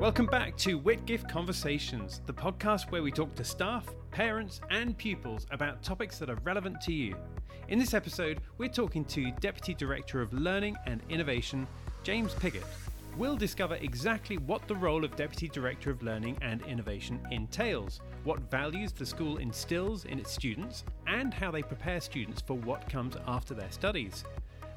Welcome back to Whitgift Conversations, the podcast where we talk to staff, parents, and pupils about topics that are relevant to you. In this episode, we're talking to Deputy Director of Learning and Innovation, James Piggott. We'll discover exactly what the role of Deputy Director of Learning and Innovation entails, what values the school instills in its students, and how they prepare students for what comes after their studies.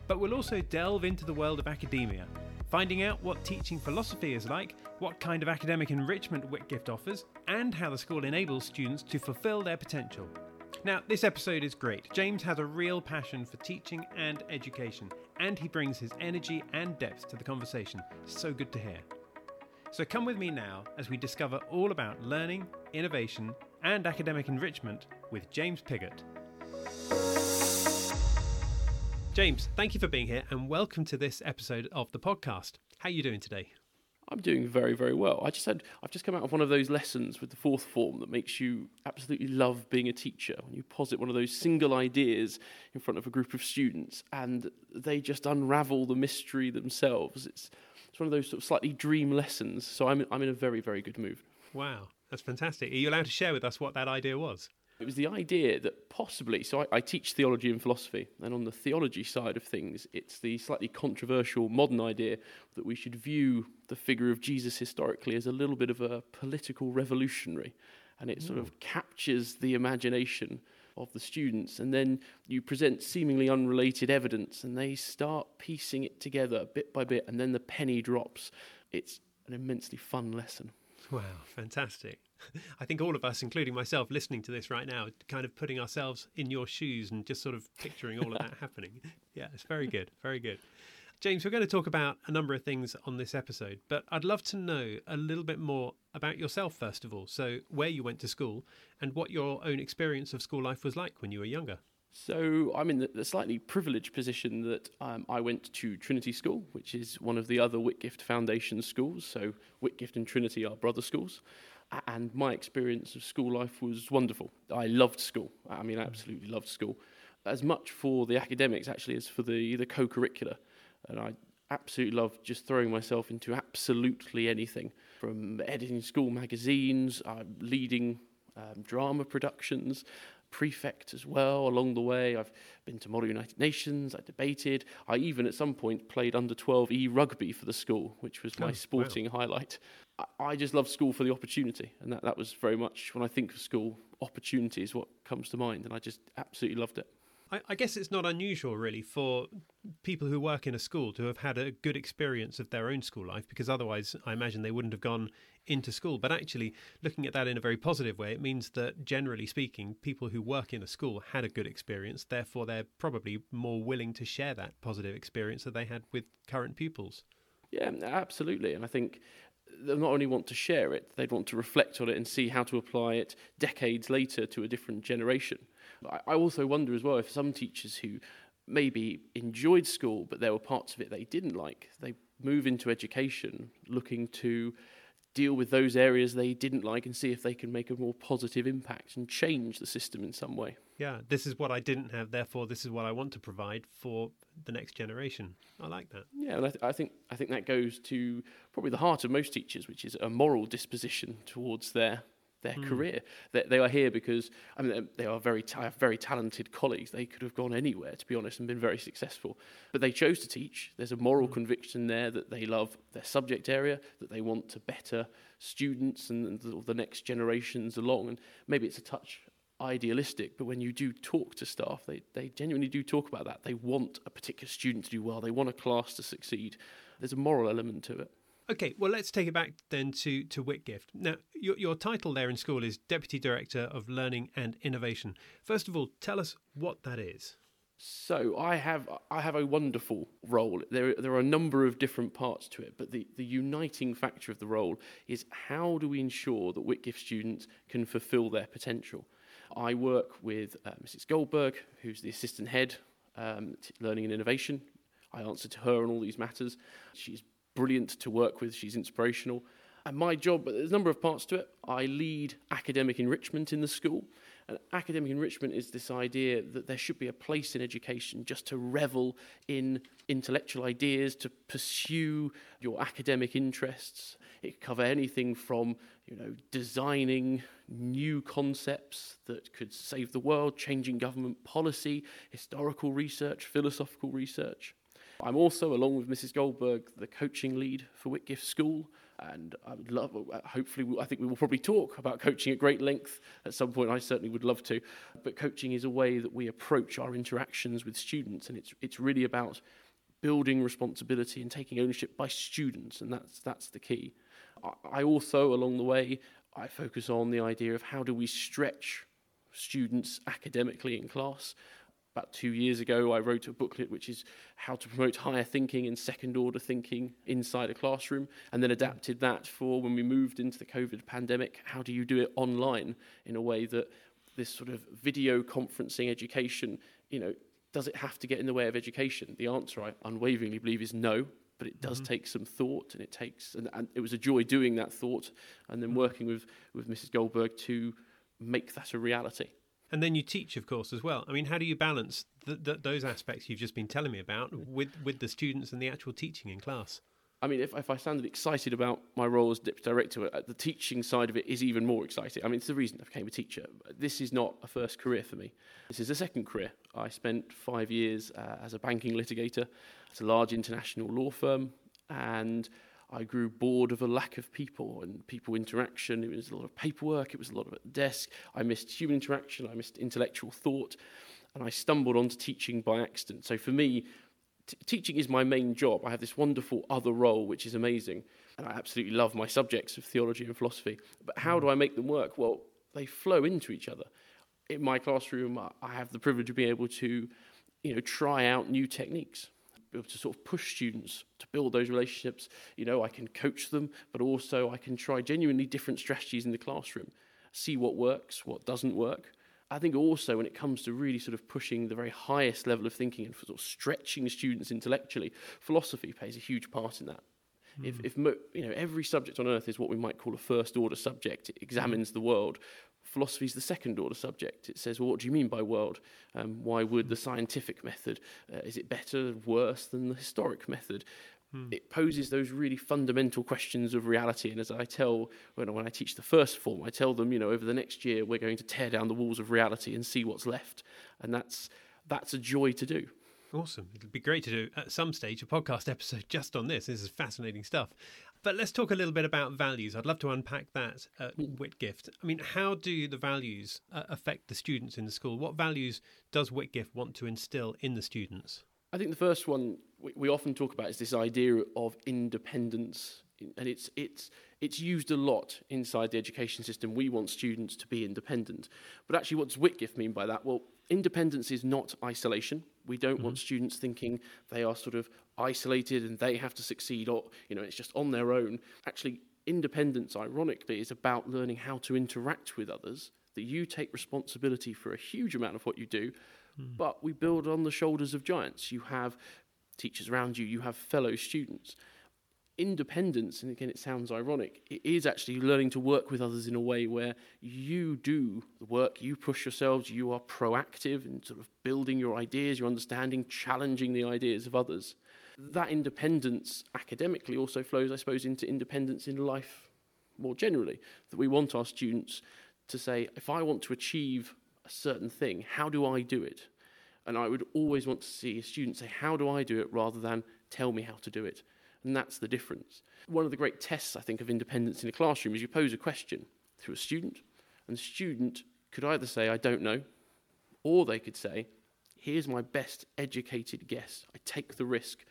But we'll also delve into the world of academia, finding out what teaching philosophy is like, what kind of academic enrichment Whitgift offers, and how the school enables students to fulfill their potential. Now, this episode is great. James has a real passion for teaching and education, and he brings his energy and depth to the conversation. So good to hear. So come with me now as we discover all about learning, innovation, and academic enrichment with James Piggott. James, thank you for being here and welcome to this episode of the podcast. How are you doing today? I'm doing very, very well. I just had I've just come out of one of those lessons with the fourth form that makes you absolutely love being a teacher. When you posit one of those single ideas in front of a group of students and they just unravel the mystery themselves. It's it's one of those sort of slightly dream lessons. So I'm I'm in a very, very good mood. Wow, that's fantastic. Are you allowed to share with us what that idea was? It was the idea that possibly, so I, I, teach theology and philosophy, and on the theology side of things, it's the slightly controversial modern idea that we should view the figure of Jesus historically as a little bit of a political revolutionary, and it sort of hmm. captures the imagination of the students, and then you present seemingly unrelated evidence, and they start piecing it together bit by bit, and then the penny drops. It's an immensely fun lesson. Wow, fantastic. I think all of us, including myself, listening to this right now, kind of putting ourselves in your shoes and just sort of picturing all of that happening. Yeah, it's very good. Very good. James, we're going to talk about a number of things on this episode, but I'd love to know a little bit more about yourself, first of all. So, where you went to school and what your own experience of school life was like when you were younger. So I'm in the, slightly privileged position that um, I went to Trinity School, which is one of the other Whitgift Foundation schools. So Whitgift and Trinity are brother schools. And my experience of school life was wonderful. I loved school. I mean, I absolutely loved school. As much for the academics, actually, as for the, the co curricular. And I absolutely loved just throwing myself into absolutely anything from editing school magazines, uh, leading um, drama productions, prefect as well along the way. I've been to Model United Nations, I debated. I even at some point played under 12E rugby for the school, which was my oh, sporting wow. highlight. I, I just love school for the opportunity, and that, that was very much when I think of school, opportunity is what comes to mind, and I just absolutely loved it. I, I guess it's not unusual, really, for people who work in a school to have had a good experience of their own school life, because otherwise, I imagine they wouldn't have gone into school. But actually, looking at that in a very positive way, it means that generally speaking, people who work in a school had a good experience. Therefore, they're probably more willing to share that positive experience that they had with current pupils. Yeah, absolutely. And I think they not only want to share it, they'd want to reflect on it and see how to apply it decades later to a different generation. I also wonder as well if some teachers who maybe enjoyed school, but there were parts of it they didn't like, they move into education looking to deal with those areas they didn't like and see if they can make a more positive impact and change the system in some way. Yeah, this is what I didn't have, therefore this is what I want to provide for the next generation. I like that. Yeah, and I, th- I think I think that goes to probably the heart of most teachers, which is a moral disposition towards their their mm. career. They, they, are here because I mean they are very ta- very talented colleagues. They could have gone anywhere, to be honest, and been very successful. But they chose to teach. There's a moral mm. conviction there that they love their subject area, that they want to better students and the, the next generations along. And maybe it's a touch idealistic, but when you do talk to staff, they, they genuinely do talk about that. They want a particular student to do well. They want a class to succeed. There's a moral element to it. Okay, well, let's take it back then to, to Whitgift. Now, your, your title there in school is Deputy Director of Learning and Innovation. First of all, tell us what that is. So I have I have a wonderful role. There there are a number of different parts to it, but the, the uniting factor of the role is how do we ensure that Whitgift students can fulfil their potential. I work with uh, Mrs. Goldberg, who's the assistant head, um, learning and innovation. I answer to her on all these matters. She's brilliant to work with, she's inspirational. And my job, but there's a number of parts to it. I lead academic enrichment in the school, And academic enrichment is this idea that there should be a place in education just to revel in intellectual ideas, to pursue your academic interests. It could cover anything from you know, designing new concepts that could save the world, changing government policy, historical research, philosophical research. I'm also, along with Mrs. Goldberg, the coaching lead for Whitgift School, and I would love, hopefully, I think we will probably talk about coaching at great length at some point. I certainly would love to. But coaching is a way that we approach our interactions with students, and it's, it's really about building responsibility and taking ownership by students, and that's, that's the key. I also, along the way, I focus on the idea of how do we stretch students academically in class. About two years ago, I wrote a booklet which is how to promote higher thinking and second order thinking inside a classroom, and then adapted that for when we moved into the COVID pandemic. How do you do it online in a way that this sort of video conferencing education, you know, does it have to get in the way of education? The answer I unwaveringly believe is no but it does mm-hmm. take some thought and it takes and, and, it was a joy doing that thought and then working with with mrs goldberg to make that a reality and then you teach of course as well i mean how do you balance those aspects you've just been telling me about with with the students and the actual teaching in class I mean, if, if I sounded excited about my role as deputy director, uh, the teaching side of it is even more exciting. I mean, it's the reason I became a teacher. This is not a first career for me. This is a second career. I spent five years uh, as a banking litigator at a large international law firm, and I grew bored of a lack of people and people interaction. It was a lot of paperwork, it was a lot of at desk. I missed human interaction, I missed intellectual thought, and I stumbled onto teaching by accident. So for me, T- teaching is my main job. I have this wonderful other role, which is amazing. And I absolutely love my subjects of theology and philosophy. But how do I make them work? Well, they flow into each other. In my classroom, I have the privilege of being able to, you know, try out new techniques, be able to sort of push students to build those relationships. You know, I can coach them, but also I can try genuinely different strategies in the classroom, see what works, what doesn't work. I think also when it comes to really sort of pushing the very highest level of thinking and sort of stretching students intellectually, philosophy plays a huge part in that. Mm. If, if you know every subject on earth is what we might call a first order subject, it examines the world. Philosophy is the second order subject. It says, well, what do you mean by world? Um, why would the scientific method uh, is it better, worse than the historic method? Hmm. It poses those really fundamental questions of reality. And as I tell, when, when I teach the first form, I tell them, you know, over the next year, we're going to tear down the walls of reality and see what's left. And that's, that's a joy to do. Awesome. It'd be great to do at some stage a podcast episode just on this. This is fascinating stuff. But let's talk a little bit about values. I'd love to unpack that at hmm. Whitgift. I mean, how do the values uh, affect the students in the school? What values does Whitgift want to instill in the students? I think the first one we, we often talk about is this idea of independence, and it's it's it's used a lot inside the education system. We want students to be independent, but actually, what does Whitgift mean by that? Well, independence is not isolation. We don't mm-hmm. want students thinking they are sort of isolated and they have to succeed, or you know, it's just on their own. Actually, independence, ironically, is about learning how to interact with others. That you take responsibility for a huge amount of what you do, Mm. But we build on the shoulders of giants. You have teachers around you, you have fellow students. Independence, and again, it sounds ironic, it is actually learning to work with others in a way where you do the work, you push yourselves, you are proactive in sort of building your ideas, your understanding, challenging the ideas of others. That independence academically also flows, I suppose, into independence in life more generally. That we want our students to say, if I want to achieve a certain thing. How do I do it? And I would always want to see a student say, How do I do it? rather than tell me how to do it. And that's the difference. One of the great tests, I think, of independence in a classroom is you pose a question to a student, and the student could either say, I don't know, or they could say, Here's my best educated guess. I take the risk.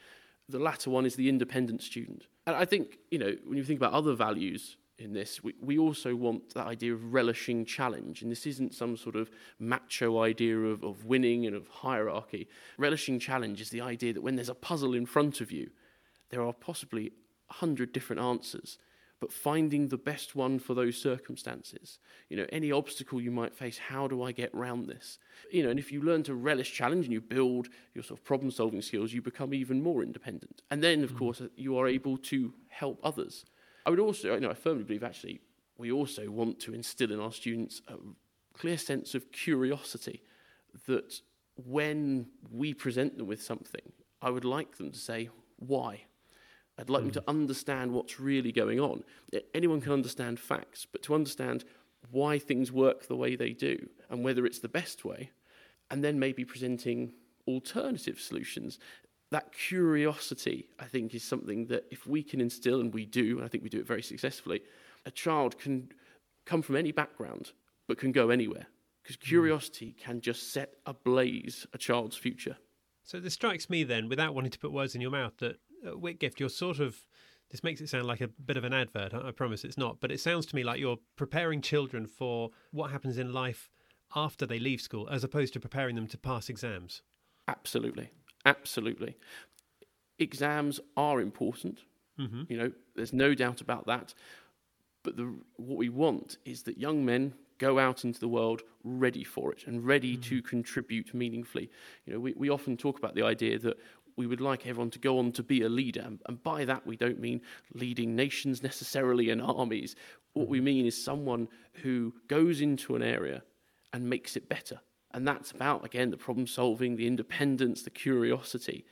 The latter one is the independent student. And I think, you know, when you think about other values in this. We, we also want that idea of relishing challenge. And this isn't some sort of macho idea of, of winning and of hierarchy. Relishing challenge is the idea that when there's a puzzle in front of you, there are possibly a hundred different answers, but finding the best one for those circumstances. You know, any obstacle you might face, how do I get around this? You know, and if you learn to relish challenge and you build your sort of problem solving skills, you become even more independent. And then, of mm. course, you are able to help others. I would also, you know, I firmly believe actually we also want to instill in our students a clear sense of curiosity that when we present them with something, I would like them to say, why? I'd like mm. them to understand what's really going on. Anyone can understand facts, but to understand why things work the way they do and whether it's the best way, and then maybe presenting alternative solutions. That curiosity, I think, is something that if we can instill, and we do, and I think we do it very successfully, a child can come from any background but can go anywhere because hmm. curiosity can just set ablaze a child's future. So this strikes me then, without wanting to put words in your mouth, that Whitgift, you're sort of this makes it sound like a bit of an advert. I promise it's not, but it sounds to me like you're preparing children for what happens in life after they leave school, as opposed to preparing them to pass exams. Absolutely, absolutely. Exams are important. Mm-hmm. You know, there's no doubt about that. But the, what we want is that young men go out into the world ready for it and ready mm-hmm. to contribute meaningfully. You know, we, we often talk about the idea that we would like everyone to go on to be a leader. And by that, we don't mean leading nations necessarily and armies. What we mm-hmm. mean is someone who goes into an area and makes it better. And that's about, again, the problem solving, the independence, the curiosity.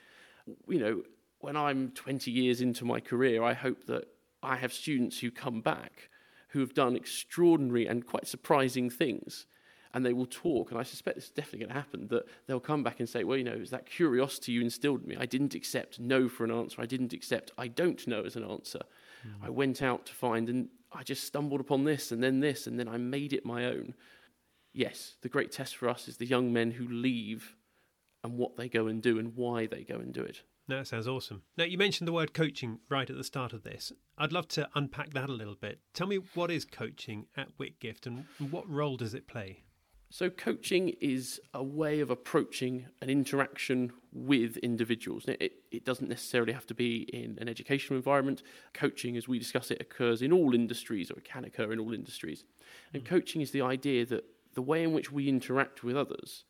You know, when I'm 20 years into my career, I hope that I have students who come back who have done extraordinary and quite surprising things and they will talk. And I suspect this is definitely going to happen that they'll come back and say, Well, you know, it's that curiosity you instilled in me. I didn't accept no for an answer. I didn't accept I don't know as an answer. Mm. I went out to find, and I just stumbled upon this and then this, and then I made it my own. Yes, the great test for us is the young men who leave and what they go and do and why they go and do it. That sounds awesome. Now, you mentioned the word coaching right at the start of this. I'd love to unpack that a little bit. Tell me what is coaching at Whitgift and what role does it play? So, coaching is a way of approaching an interaction with individuals. It, it, doesn't necessarily have to be in an educational environment. Coaching, as we discuss it, occurs in all industries or it can occur in all industries. And mm. coaching is the idea that the way in which we interact with others,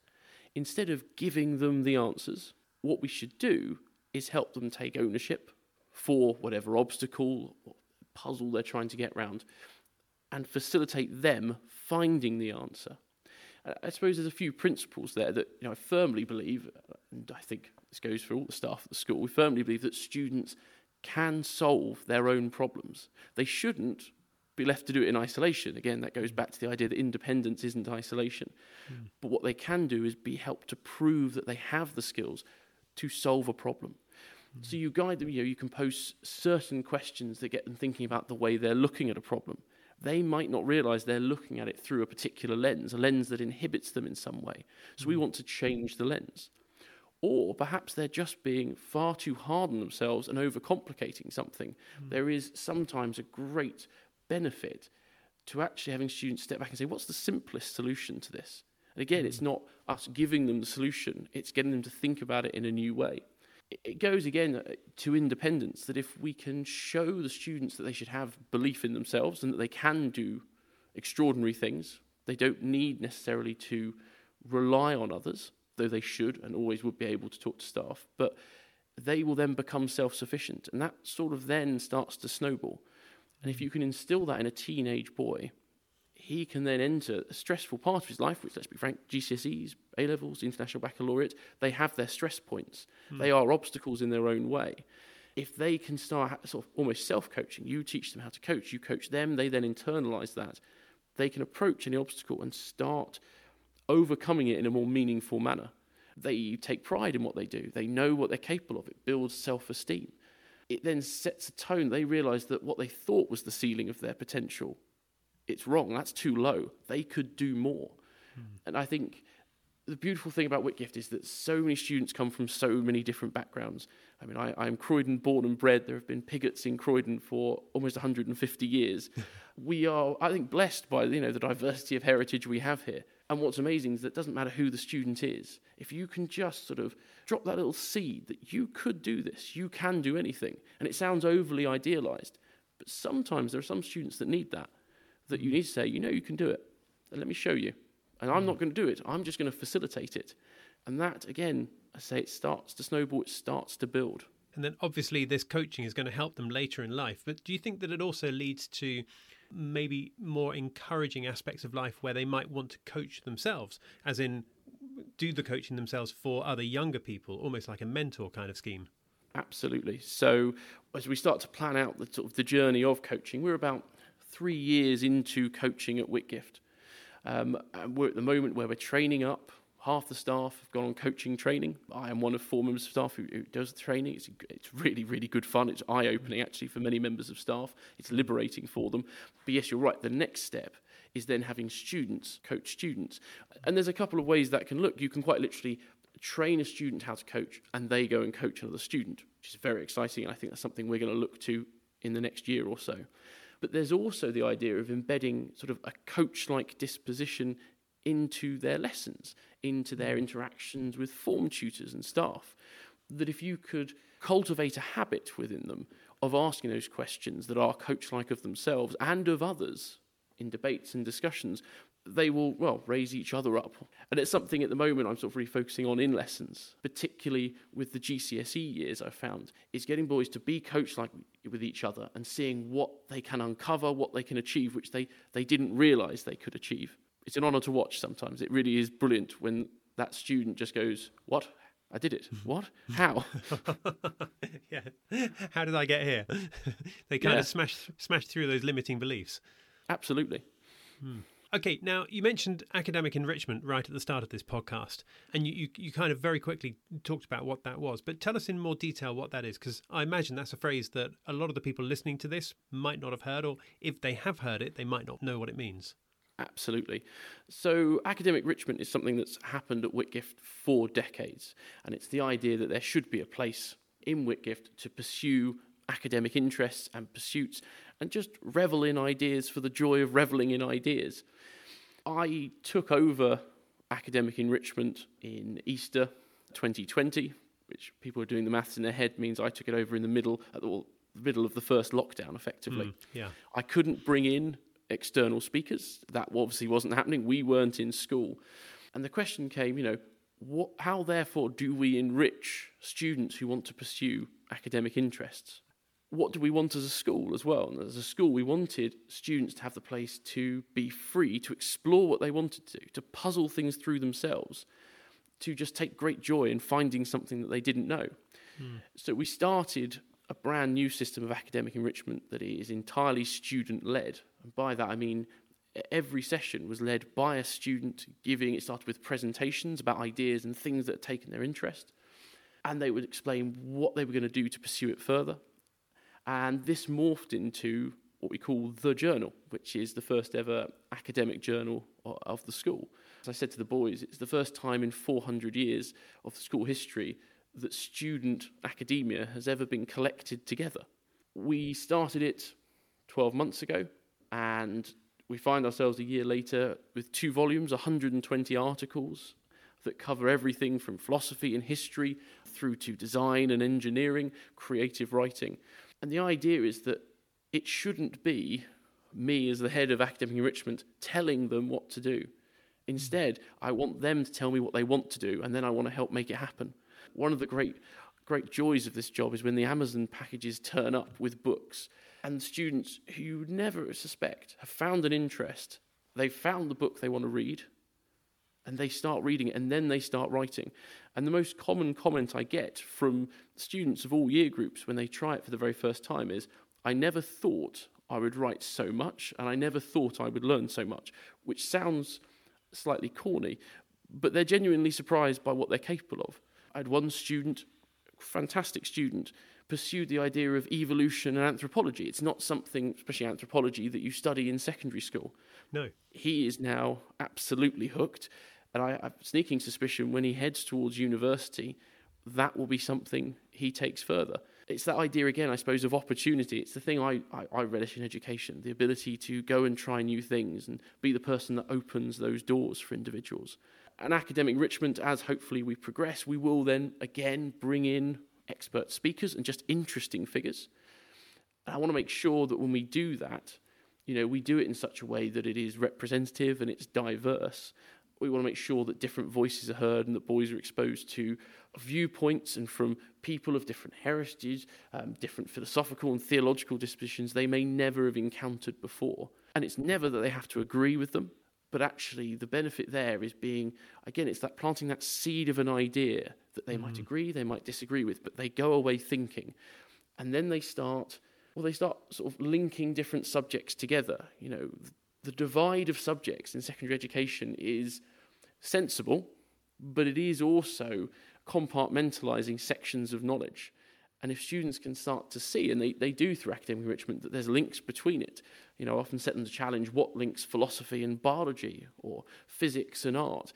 instead of giving them the answers, what we should do is help them take ownership for whatever obstacle or puzzle they're trying to get around and facilitate them finding the answer I suppose there's a few principles there that you know, I firmly believe, and I think this goes for all the staff at the school, we firmly believe that students can solve their own problems. They shouldn't be left to do it in isolation. Again, that goes back to the idea that independence isn't isolation. Mm. But what they can do is be helped to prove that they have the skills to solve a problem. Mm. So you guide them, you know, you can pose certain questions that get them thinking about the way they're looking at a problem they might not realize they're looking at it through a particular lens, a lens that inhibits them in some way. So we mm. want to change the lens. Or perhaps they're just being far too hard on themselves and overcomplicating something. Mm. There is sometimes a great benefit to actually having students step back and say, what's the simplest solution to this? And again, mm. it's not us giving them the solution, it's getting them to think about it in a new way it goes again uh, to independence that if we can show the students that they should have belief in themselves and that they can do extraordinary things, they don't need necessarily to rely on others, though they should and always would be able to talk to staff, but they will then become self sufficient. And that sort of then starts to snowball. And if you can instill that in a teenage boy, he can then enter a stressful part of his life, which, let's be frank, GCSEs, A levels, International Baccalaureate, they have their stress points. Mm. They are obstacles in their own way. If they can start sort of almost self coaching, you teach them how to coach, you coach them, they then internalize that. They can approach any obstacle and start overcoming it in a more meaningful manner. They take pride in what they do, they know what they're capable of, it builds self esteem. It then sets a tone. They realize that what they thought was the ceiling of their potential it's wrong. That's too low. They could do more. Mm. And I think the beautiful thing about Whitgift is that so many students come from so many different backgrounds. I mean, I, am Croydon born and bred. There have been Piggotts in Croydon for almost 150 years. we are, I think, blessed by you know the diversity of heritage we have here. And what's amazing is that it doesn't matter who the student is. If you can just sort of drop that little seed that you could do this, you can do anything. And it sounds overly idealized, but sometimes there are some students that need that that you mm. need to say, you know, you can do it. And let me show you. And I'm not mm. going to do it. I'm just going to facilitate it. And that, again, I say it starts to snowball, it starts to build. And then obviously, this coaching is going to help them later in life. But do you think that it also leads to maybe more encouraging aspects of life where they might want to coach themselves, as in do the coaching themselves for other younger people, almost like a mentor kind of scheme. Absolutely. So as we start to plan out the sort of the journey of coaching, we're about three years into coaching at Whitgift. Um, we're at the moment where we're training up. Half the staff have gone on coaching training. I am one of four members of staff who, who does the training. It's, it's really, really good fun. It's eye opening actually for many members of staff. It's liberating for them. But yes, you're right. The next step is then having students coach students. And there's a couple of ways that can look. You can quite literally train a student how to coach and they go and coach another student, which is very exciting. And I think that's something we're going to look to in the next year or so. But there's also the idea of embedding sort of a coach like disposition into their lessons, into their interactions with form tutors and staff. That if you could cultivate a habit within them of asking those questions that are coach like of themselves and of others in debates and discussions, they will, well, raise each other up. And it's something at the moment I'm sort of really focusing on in lessons, particularly with the GCSE years I've found, is getting boys to be coached like with each other and seeing what they can uncover, what they can achieve, which they, they didn't realise they could achieve. It's an honour to watch sometimes. It really is brilliant when that student just goes, What? I did it. What? How? yeah. How did I get here? they kind Yeah. of smash smash through those limiting beliefs. Absolutely. Hmm. Okay, now you mentioned academic enrichment right at the start of this podcast, and you, you, you kind of very quickly talked about what that was. But tell us in more detail what that is, because I imagine that's a phrase that a lot of the people listening to this might not have heard, or if they have heard it, they might not know what it means. Absolutely. So, academic enrichment is something that's happened at Whitgift for decades, and it's the idea that there should be a place in Whitgift to pursue academic interests and pursuits and just revel in ideas for the joy of reveling in ideas. I took over academic enrichment in Easter 2020, which people are doing the maths in their head means I took it over in the middle at the, well, the middle of the first lockdown effectively. Mm, yeah. I couldn't bring in external speakers. That obviously wasn't happening. We weren't in school. And the question came, you know, what, how therefore do we enrich students who want to pursue academic interests? What do we want as a school as well? And as a school, we wanted students to have the place to be free to explore what they wanted to, to puzzle things through themselves, to just take great joy in finding something that they didn't know. Hmm. So we started a brand new system of academic enrichment that is entirely student led. And by that I mean every session was led by a student giving it started with presentations about ideas and things that had taken their interest. And they would explain what they were going to do to pursue it further. And this morphed into what we call the journal, which is the first ever academic journal of the school. As I said to the boys, it's the first time in 400 years of school history that student academia has ever been collected together. We started it 12 months ago, and we find ourselves a year later with two volumes, 120 articles that cover everything from philosophy and history through to design and engineering, creative writing. And the idea is that it shouldn't be me as the head of academic enrichment telling them what to do. Instead, I want them to tell me what they want to do, and then I want to help make it happen. One of the great, great joys of this job is when the Amazon packages turn up with books, and students who you would never suspect have found an interest. They've found the book they want to read, and they start reading it, and then they start writing. And the most common comment I get from students of all year groups when they try it for the very first time is, I never thought I would write so much, and I never thought I would learn so much, which sounds slightly corny, but they're genuinely surprised by what they're capable of. I had one student, fantastic student, pursued the idea of evolution and anthropology. It's not something, especially anthropology, that you study in secondary school. No. He is now absolutely hooked, and I have sneaking suspicion when he heads towards university, that will be something he takes further. It's that idea again, I suppose, of opportunity. It's the thing I, I, I relish in education the ability to go and try new things and be the person that opens those doors for individuals. And academic enrichment, as hopefully we progress, we will then again bring in expert speakers and just interesting figures. And I want to make sure that when we do that, you know, we do it in such a way that it is representative and it's diverse. We want to make sure that different voices are heard and that boys are exposed to viewpoints and from people of different heritages, um, different philosophical and theological dispositions they may never have encountered before. And it's never that they have to agree with them, but actually the benefit there is being, again, it's that planting that seed of an idea that they mm. might agree, they might disagree with, but they go away thinking. And then they start, well, they start sort of linking different subjects together. You know, the divide of subjects in secondary education is sensible, but it is also compartmentalizing sections of knowledge. And if students can start to see, and they, they do through academic enrichment, that there's links between it, you know, I often set them to challenge what links philosophy and biology or physics and art,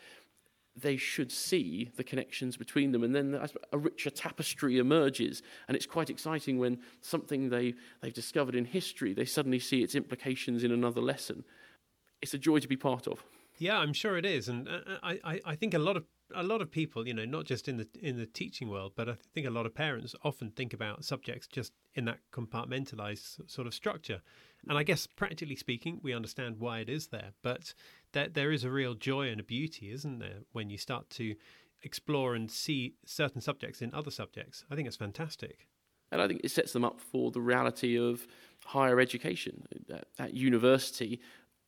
they should see the connections between them. And then a richer tapestry emerges. And it's quite exciting when something they, they've discovered in history, they suddenly see its implications in another lesson. It's a joy to be part of. Yeah, I'm sure it is, and uh, I, I, I think a lot of a lot of people, you know, not just in the in the teaching world, but I think a lot of parents often think about subjects just in that compartmentalized sort of structure. And I guess practically speaking, we understand why it is there, but there there is a real joy and a beauty, isn't there, when you start to explore and see certain subjects in other subjects. I think it's fantastic. And I think it sets them up for the reality of higher education at, at university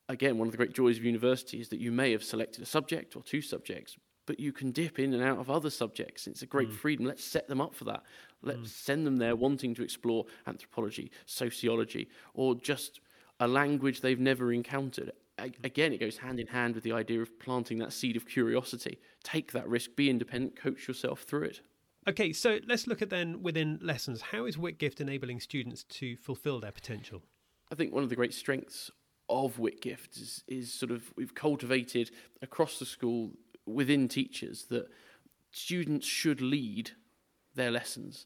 again, one of the great joys of university is that you may have selected a subject or two subjects, but you can dip in and out of other subjects. It's a great mm. freedom. Let's set them up for that. Let's mm. send them there wanting to explore anthropology, sociology, or just a language they've never encountered. A- again, it goes hand in hand with the idea of planting that seed of curiosity. Take that risk, be independent, coach yourself through it. Okay, so let's look at then within lessons. How is Whitgift enabling students to fulfill their potential? I think one of the great strengths of Whitgift is, is sort of we've cultivated across the school within teachers that students should lead their lessons.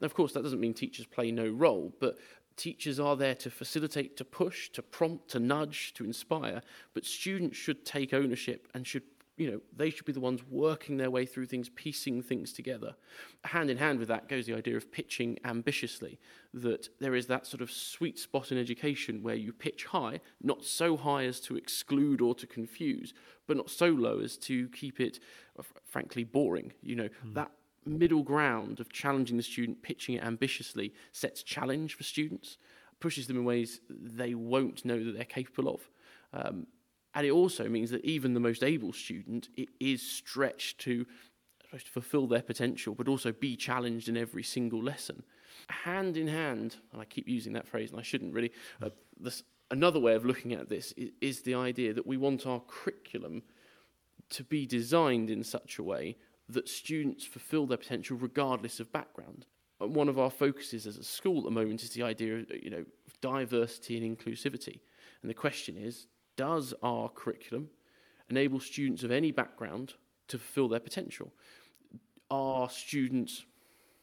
Of course, that doesn't mean teachers play no role, but teachers are there to facilitate, to push, to prompt, to nudge, to inspire. But students should take ownership and should you know, they should be the ones working their way through things, piecing things together. Hand in hand with that goes the idea of pitching ambitiously, that there is that sort of sweet spot in education where you pitch high, not so high as to exclude or to confuse, but not so low as to keep it, uh, frankly, boring. You know, mm. that middle ground of challenging the student, pitching it ambitiously, sets challenge for students, pushes them in ways they won't know that they're capable of. Um, and it also means that even the most able student is stretched to, to fulfill their potential, but also be challenged in every single lesson. Hand in hand, and I keep using that phrase, and I shouldn't really. Uh, this, another way of looking at this is, is the idea that we want our curriculum to be designed in such a way that students fulfill their potential regardless of background. One of our focuses as a school at the moment is the idea of you know, diversity and inclusivity. And the question is does our curriculum enable students of any background to fulfill their potential? Are students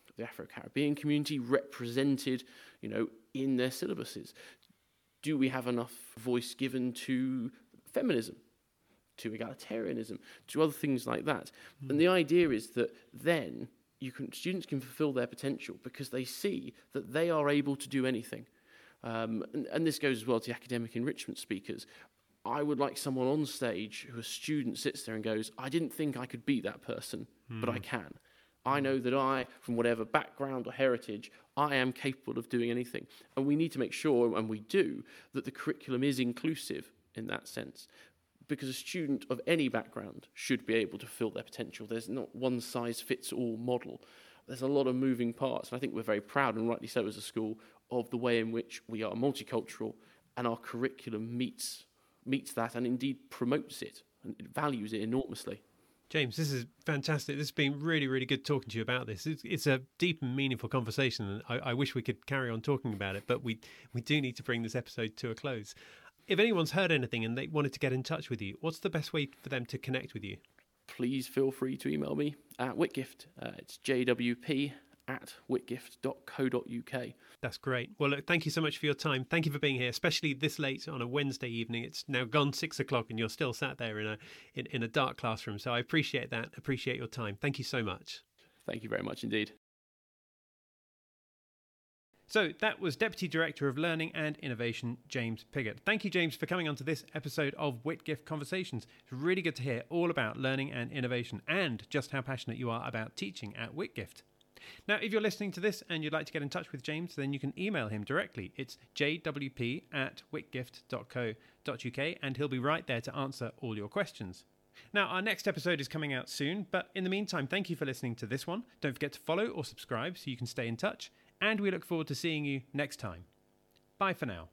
of the Afro-Caribbean community represented, you know, in their syllabuses? Do we have enough voice given to feminism, to egalitarianism, to other things like that? Mm. And the idea is that then you can, students can fulfill their potential because they see that they are able to do anything. Um, and, and, this goes as well to academic enrichment speakers. I would like someone on stage who a student sits there and goes, I didn't think I could be that person, mm. but I hmm. can. I know that I, from whatever background or heritage, I am capable of doing anything. And we need to make sure, and we do, that the curriculum is inclusive in that sense. Because a student of any background should be able to fill their potential. There's not one size fits all model. There's a lot of moving parts. And I think we're very proud, and rightly so as a school, of the way in which we are multicultural and our curriculum meets meets that and indeed promotes it and it values it enormously. James, this is fantastic. This has been really, really good talking to you about this. It's, it's a deep and meaningful conversation, and I, I, wish we could carry on talking about it, but we, we do need to bring this episode to a close. If anyone's heard anything and they wanted to get in touch with you, what's the best way for them to connect with you? Please feel free to email me at Whitgift. Uh, it's jwp at whitgift.co.uk. That's great. Well, look, thank you so much for your time. Thank you for being here, especially this late on a Wednesday evening. It's now gone six o'clock, and you're still sat there in a in, in a dark classroom. So I appreciate that. Appreciate your time. Thank you so much. Thank you very much indeed. So that was Deputy Director of Learning and Innovation, James Piggott. Thank you, James, for coming on to this episode of Whitgift Conversations. It's really good to hear all about learning and innovation and just how passionate you are about teaching at Whitgift. Now, if you're listening to this and you'd like to get in touch with James, then you can email him directly. It's jwp at whitgift.co.uk and he'll be right there to answer all your questions. Now, our next episode is coming out soon, but in the meantime, thank you for listening to this one. Don't forget to follow or subscribe so you can stay in touch, and we look forward to seeing you next time. Bye for now.